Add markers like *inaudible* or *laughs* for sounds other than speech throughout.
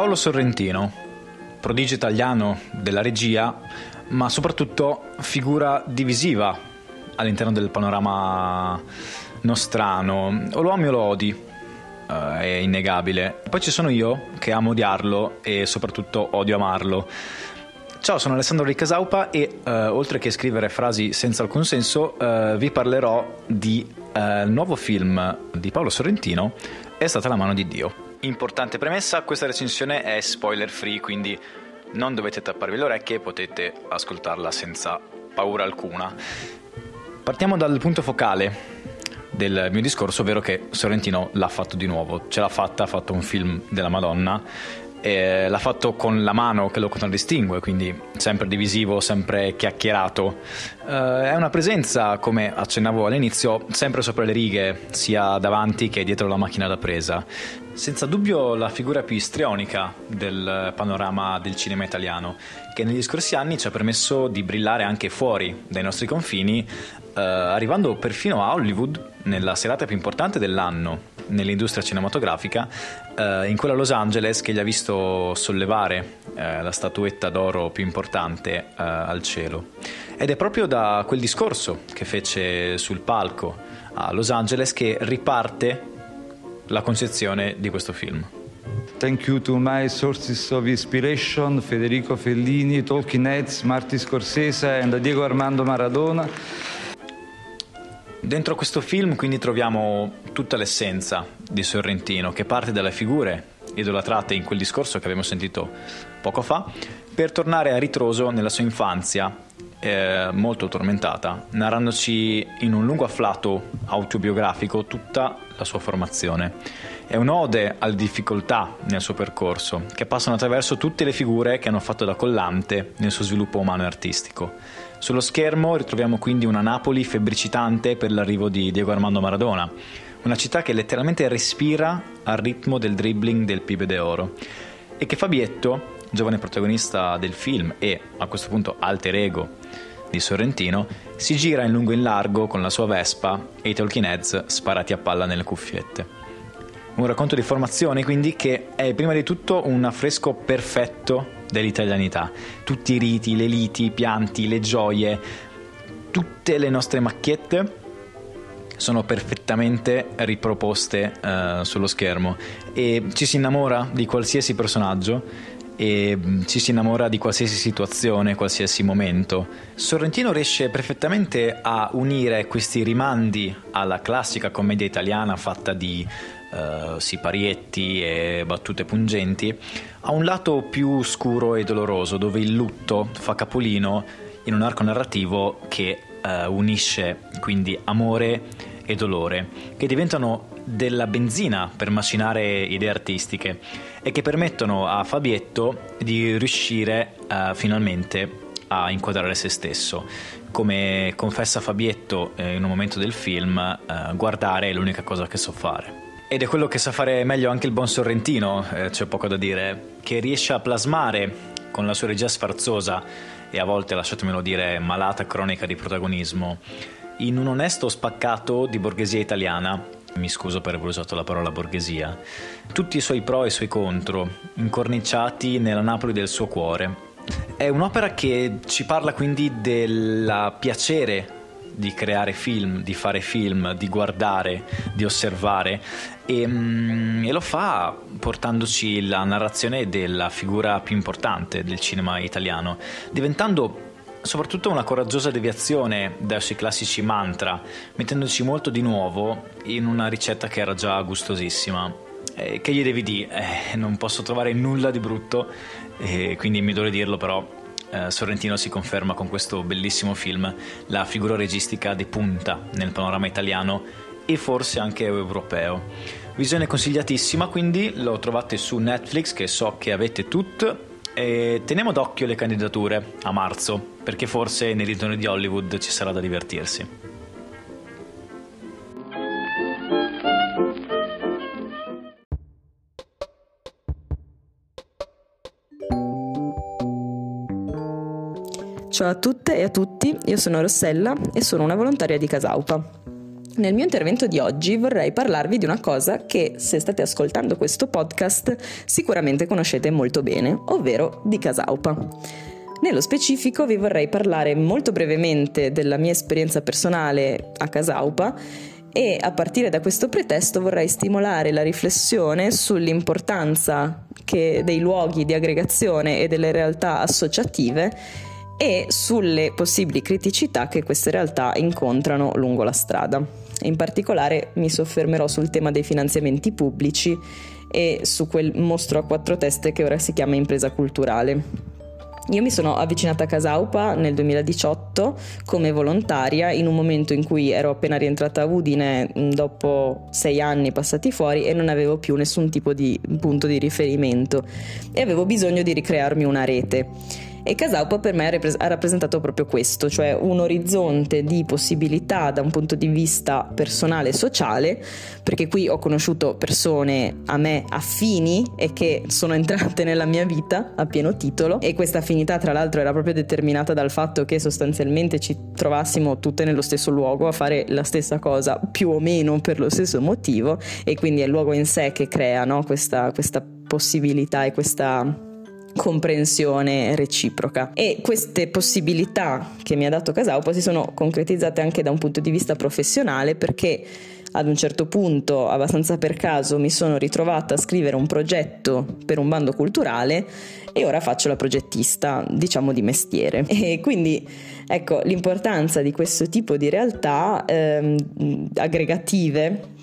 Paolo Sorrentino, prodigio italiano della regia, ma soprattutto figura divisiva all'interno del panorama nostrano. O lo ami o lo odi, uh, è innegabile. Poi ci sono io che amo odiarlo e soprattutto odio amarlo. Ciao, sono Alessandro Ricasaupa e uh, oltre che scrivere frasi senza alcun senso, uh, vi parlerò di uh, nuovo film di Paolo Sorrentino, È stata la mano di Dio. Importante premessa, questa recensione è spoiler free, quindi non dovete tapparvi le orecchie, potete ascoltarla senza paura alcuna. Partiamo dal punto focale del mio discorso, ovvero che Sorrentino l'ha fatto di nuovo, ce l'ha fatta, ha fatto un film della Madonna eh, l'ha fatto con la mano che lo contraddistingue, quindi sempre divisivo, sempre chiacchierato. Eh, è una presenza, come accennavo all'inizio, sempre sopra le righe, sia davanti che dietro la macchina da presa. Senza dubbio la figura più istrionica del panorama del cinema italiano, che negli scorsi anni ci ha permesso di brillare anche fuori dai nostri confini, eh, arrivando perfino a Hollywood nella serata più importante dell'anno, nell'industria cinematografica, eh, in quella Los Angeles che gli ha visto sollevare eh, la statuetta d'oro più importante eh, al cielo. Ed è proprio da quel discorso che fece sul palco a Los Angeles che riparte la concezione di questo film. Thank you to my sources of inspiration, Federico Fellini, Tolkien Heads, Martin Scorsese and Diego Armando Maradona. Dentro questo film quindi troviamo tutta l'essenza di Sorrentino che parte dalle figure idolatrate in quel discorso che abbiamo sentito poco fa per tornare a ritroso nella sua infanzia eh, molto tormentata, narrandoci in un lungo afflato autobiografico tutta la sua formazione. È un'ode alle difficoltà nel suo percorso, che passano attraverso tutte le figure che hanno fatto da collante nel suo sviluppo umano e artistico. Sullo schermo ritroviamo quindi una Napoli febbricitante per l'arrivo di Diego Armando Maradona, una città che letteralmente respira al ritmo del dribbling del Pibe de Oro e che Fabietto, giovane protagonista del film e a questo punto alter ego di Sorrentino, si gira in lungo e in largo con la sua Vespa e i Talking Heads sparati a palla nelle cuffiette. Un racconto di formazione quindi che è prima di tutto un affresco perfetto dell'italianità. Tutti i riti, le liti, i pianti, le gioie, tutte le nostre macchiette sono perfettamente riproposte uh, sullo schermo e ci si innamora di qualsiasi personaggio e mm, ci si innamora di qualsiasi situazione, qualsiasi momento. Sorrentino riesce perfettamente a unire questi rimandi alla classica commedia italiana fatta di uh, siparietti e battute pungenti, a un lato più scuro e doloroso, dove il lutto fa capolino in un arco narrativo che uh, unisce quindi amore e dolore, che diventano della benzina per macinare idee artistiche e che permettono a Fabietto di riuscire uh, finalmente a inquadrare se stesso. Come confessa Fabietto eh, in un momento del film, eh, guardare è l'unica cosa che so fare. Ed è quello che sa fare meglio anche il buon Sorrentino, eh, c'è poco da dire, che riesce a plasmare con la sua regia sfarzosa e a volte, lasciatemelo dire, malata cronica di protagonismo, in un onesto spaccato di borghesia italiana, mi scuso per aver usato la parola borghesia, tutti i suoi pro e i suoi contro, incorniciati nella Napoli del suo cuore. È un'opera che ci parla quindi del piacere di creare film, di fare film, di guardare, di osservare e, mm, e, lo fa portandoci la narrazione della figura più importante del cinema italiano, diventando soprattutto una coraggiosa deviazione dai suoi classici mantra, mettendoci molto di nuovo in una ricetta che era già gustosissima. Eh, che gli devi dire? Eh, non posso trovare nulla di brutto, e quindi mi dovrei dirlo però eh, Sorrentino si conferma con questo bellissimo film la figura registica di punta nel panorama italiano e forse anche europeo. Visione consigliatissima, quindi lo trovate su Netflix che so che avete tutte e teniamo d'occhio le candidature a marzo, perché forse nei ritorni di Hollywood ci sarà da divertirsi. Ciao a tutte e a tutti, io sono Rossella e sono una volontaria di Casaupa. Nel mio intervento di oggi vorrei parlarvi di una cosa che, se state ascoltando questo podcast, sicuramente conoscete molto bene, ovvero di Casaupa. Nello specifico vi vorrei parlare molto brevemente della mia esperienza personale a Casaupa e a partire da questo pretesto vorrei stimolare la riflessione sull'importanza dei luoghi di aggregazione e delle realtà associative e sulle possibili criticità che queste realtà incontrano lungo la strada. In particolare mi soffermerò sul tema dei finanziamenti pubblici e su quel mostro a quattro teste che ora si chiama impresa culturale. Io mi sono avvicinata a Casaupa nel 2018 come volontaria in un momento in cui ero appena rientrata a Udine mm, dopo sei anni passati fuori e non avevo più nessun tipo di punto di riferimento e avevo bisogno di ricrearmi una rete. E Casaupa per me ha rappresentato proprio questo, cioè un orizzonte di possibilità da un punto di vista personale e sociale, perché qui ho conosciuto persone a me affini e che sono entrate nella mia vita a pieno titolo e questa affinità tra l'altro era proprio determinata dal fatto che sostanzialmente ci trovassimo tutte nello stesso luogo a fare la stessa cosa più o meno per lo stesso motivo e quindi è il luogo in sé che crea no? questa, questa possibilità e questa comprensione reciproca e queste possibilità che mi ha dato Casaupo si sono concretizzate anche da un punto di vista professionale perché ad un certo punto, abbastanza per caso, mi sono ritrovata a scrivere un progetto per un bando culturale e ora faccio la progettista, diciamo di mestiere. E quindi ecco l'importanza di questo tipo di realtà ehm, aggregative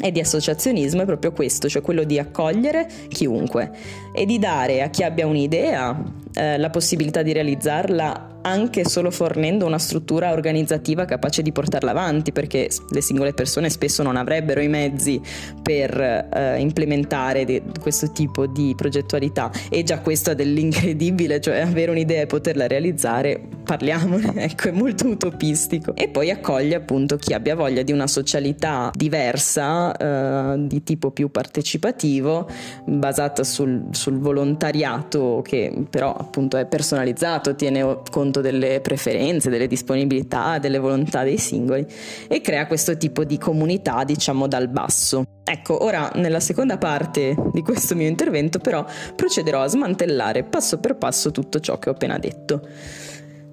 e di associazionismo è proprio questo, cioè quello di accogliere chiunque e di dare a chi abbia un'idea eh, la possibilità di realizzarla anche solo fornendo una struttura organizzativa capace di portarla avanti, perché le singole persone spesso non avrebbero i mezzi per eh, implementare de- questo tipo di progettualità e già questo ha dell'incredibile, cioè avere un'idea e poterla realizzare, parliamone, *laughs* ecco, è molto utopistico. E poi accoglie appunto chi abbia voglia di una socialità diversa, eh, di tipo più partecipativo, basata sul, sul volontariato che però appunto è personalizzato, tiene conto conto delle preferenze, delle disponibilità, delle volontà dei singoli e crea questo tipo di comunità, diciamo, dal basso. Ecco, ora nella seconda parte di questo mio intervento però procederò a smantellare passo per passo tutto ciò che ho appena detto.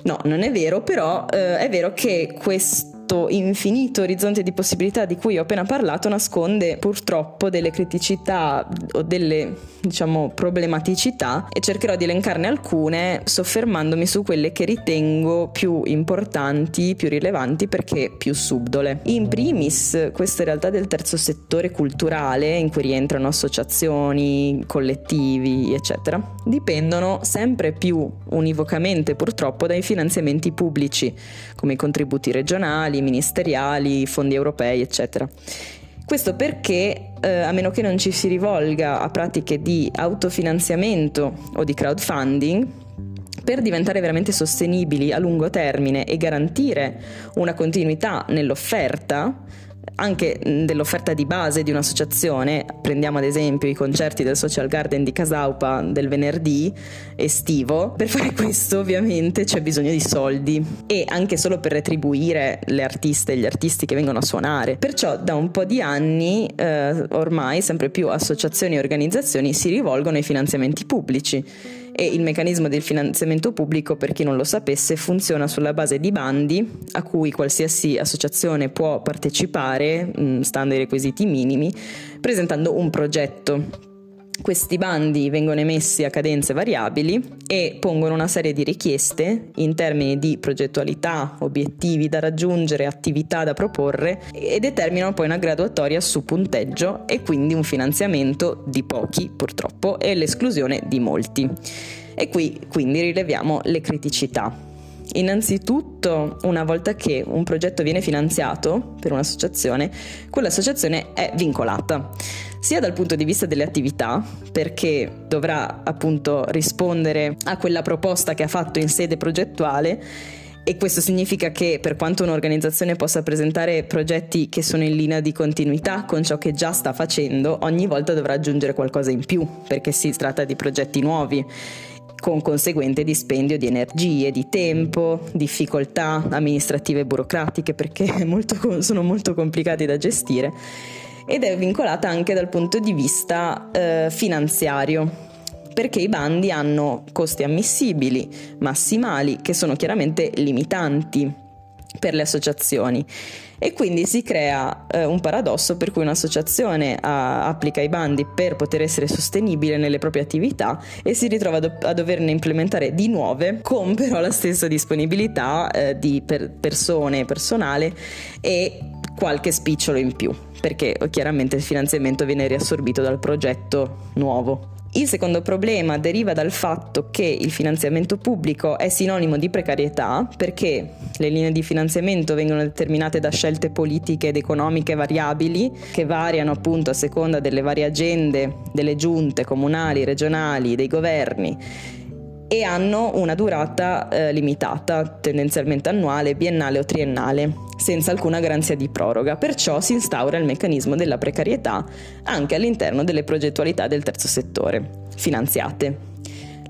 No, non è vero, però eh, è vero che questo questo infinito orizzonte di possibilità di cui ho appena parlato nasconde purtroppo delle criticità o delle diciamo problematicità e cercherò di elencarne alcune soffermandomi su quelle che ritengo più importanti, più rilevanti perché più subdole. In primis queste realtà del terzo settore culturale in cui rientrano associazioni, collettivi eccetera dipendono sempre più univocamente purtroppo dai finanziamenti pubblici come i contributi regionali ministeriali, fondi europei, eccetera. Questo perché, eh, a meno che non ci si rivolga a pratiche di autofinanziamento o di crowdfunding, per diventare veramente sostenibili a lungo termine e garantire una continuità nell'offerta, anche dell'offerta di base di un'associazione, prendiamo ad esempio i concerti del Social Garden di Casaupa del venerdì estivo, per fare questo ovviamente c'è bisogno di soldi e anche solo per retribuire le artiste e gli artisti che vengono a suonare. Perciò da un po' di anni eh, ormai sempre più associazioni e organizzazioni si rivolgono ai finanziamenti pubblici. E il meccanismo del finanziamento pubblico, per chi non lo sapesse, funziona sulla base di bandi a cui qualsiasi associazione può partecipare, mm, stando ai requisiti minimi, presentando un progetto questi bandi vengono emessi a cadenze variabili e pongono una serie di richieste in termini di progettualità, obiettivi da raggiungere, attività da proporre e determinano poi una graduatoria su punteggio e quindi un finanziamento di pochi purtroppo e l'esclusione di molti. E qui quindi rileviamo le criticità. Innanzitutto, una volta che un progetto viene finanziato per un'associazione, quell'associazione è vincolata sia dal punto di vista delle attività, perché dovrà appunto rispondere a quella proposta che ha fatto in sede progettuale e questo significa che per quanto un'organizzazione possa presentare progetti che sono in linea di continuità con ciò che già sta facendo, ogni volta dovrà aggiungere qualcosa in più, perché si tratta di progetti nuovi con conseguente dispendio di energie, di tempo, difficoltà amministrative e burocratiche perché molto, sono molto complicati da gestire ed è vincolata anche dal punto di vista eh, finanziario perché i bandi hanno costi ammissibili, massimali, che sono chiaramente limitanti per le associazioni e quindi si crea eh, un paradosso per cui un'associazione a, applica i bandi per poter essere sostenibile nelle proprie attività e si ritrova a, do- a doverne implementare di nuove con però la stessa disponibilità eh, di per- persone, personale e qualche spicciolo in più perché chiaramente il finanziamento viene riassorbito dal progetto nuovo. Il secondo problema deriva dal fatto che il finanziamento pubblico è sinonimo di precarietà perché le linee di finanziamento vengono determinate da scelte politiche ed economiche variabili che variano appunto a seconda delle varie agende delle giunte comunali, regionali, dei governi e hanno una durata eh, limitata, tendenzialmente annuale, biennale o triennale, senza alcuna garanzia di proroga. Perciò si instaura il meccanismo della precarietà anche all'interno delle progettualità del terzo settore, finanziate.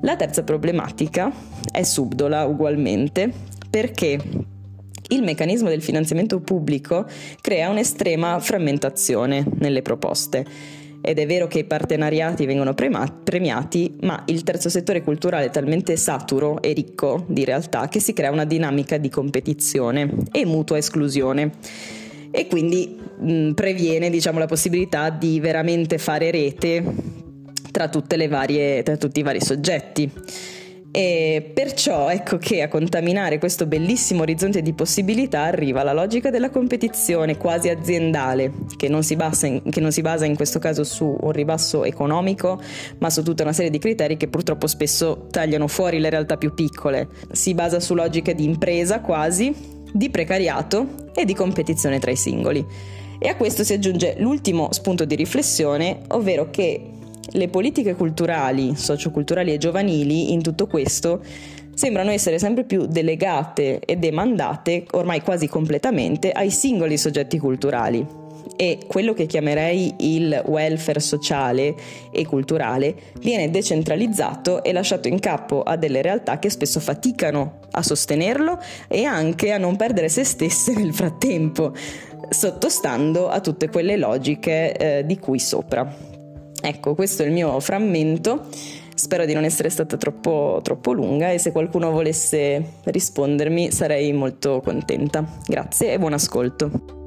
La terza problematica è subdola ugualmente perché il meccanismo del finanziamento pubblico crea un'estrema frammentazione nelle proposte ed è vero che i partenariati vengono premiati, ma il terzo settore culturale è talmente saturo e ricco di realtà che si crea una dinamica di competizione e mutua esclusione e quindi mh, previene diciamo, la possibilità di veramente fare rete tra, varie, tra tutti i vari soggetti. E perciò ecco che a contaminare questo bellissimo orizzonte di possibilità arriva la logica della competizione quasi aziendale, che non, in, che non si basa in questo caso su un ribasso economico, ma su tutta una serie di criteri che purtroppo spesso tagliano fuori le realtà più piccole. Si basa su logiche di impresa quasi, di precariato e di competizione tra i singoli. E a questo si aggiunge l'ultimo spunto di riflessione, ovvero che le politiche culturali, socioculturali e giovanili in tutto questo sembrano essere sempre più delegate e demandate, ormai quasi completamente, ai singoli soggetti culturali. E quello che chiamerei il welfare sociale e culturale viene decentralizzato e lasciato in capo a delle realtà che spesso faticano a sostenerlo e anche a non perdere se stesse nel frattempo, sottostando a tutte quelle logiche eh, di cui sopra. Ecco, questo è il mio frammento. Spero di non essere stata troppo, troppo lunga e se qualcuno volesse rispondermi sarei molto contenta. Grazie e buon ascolto.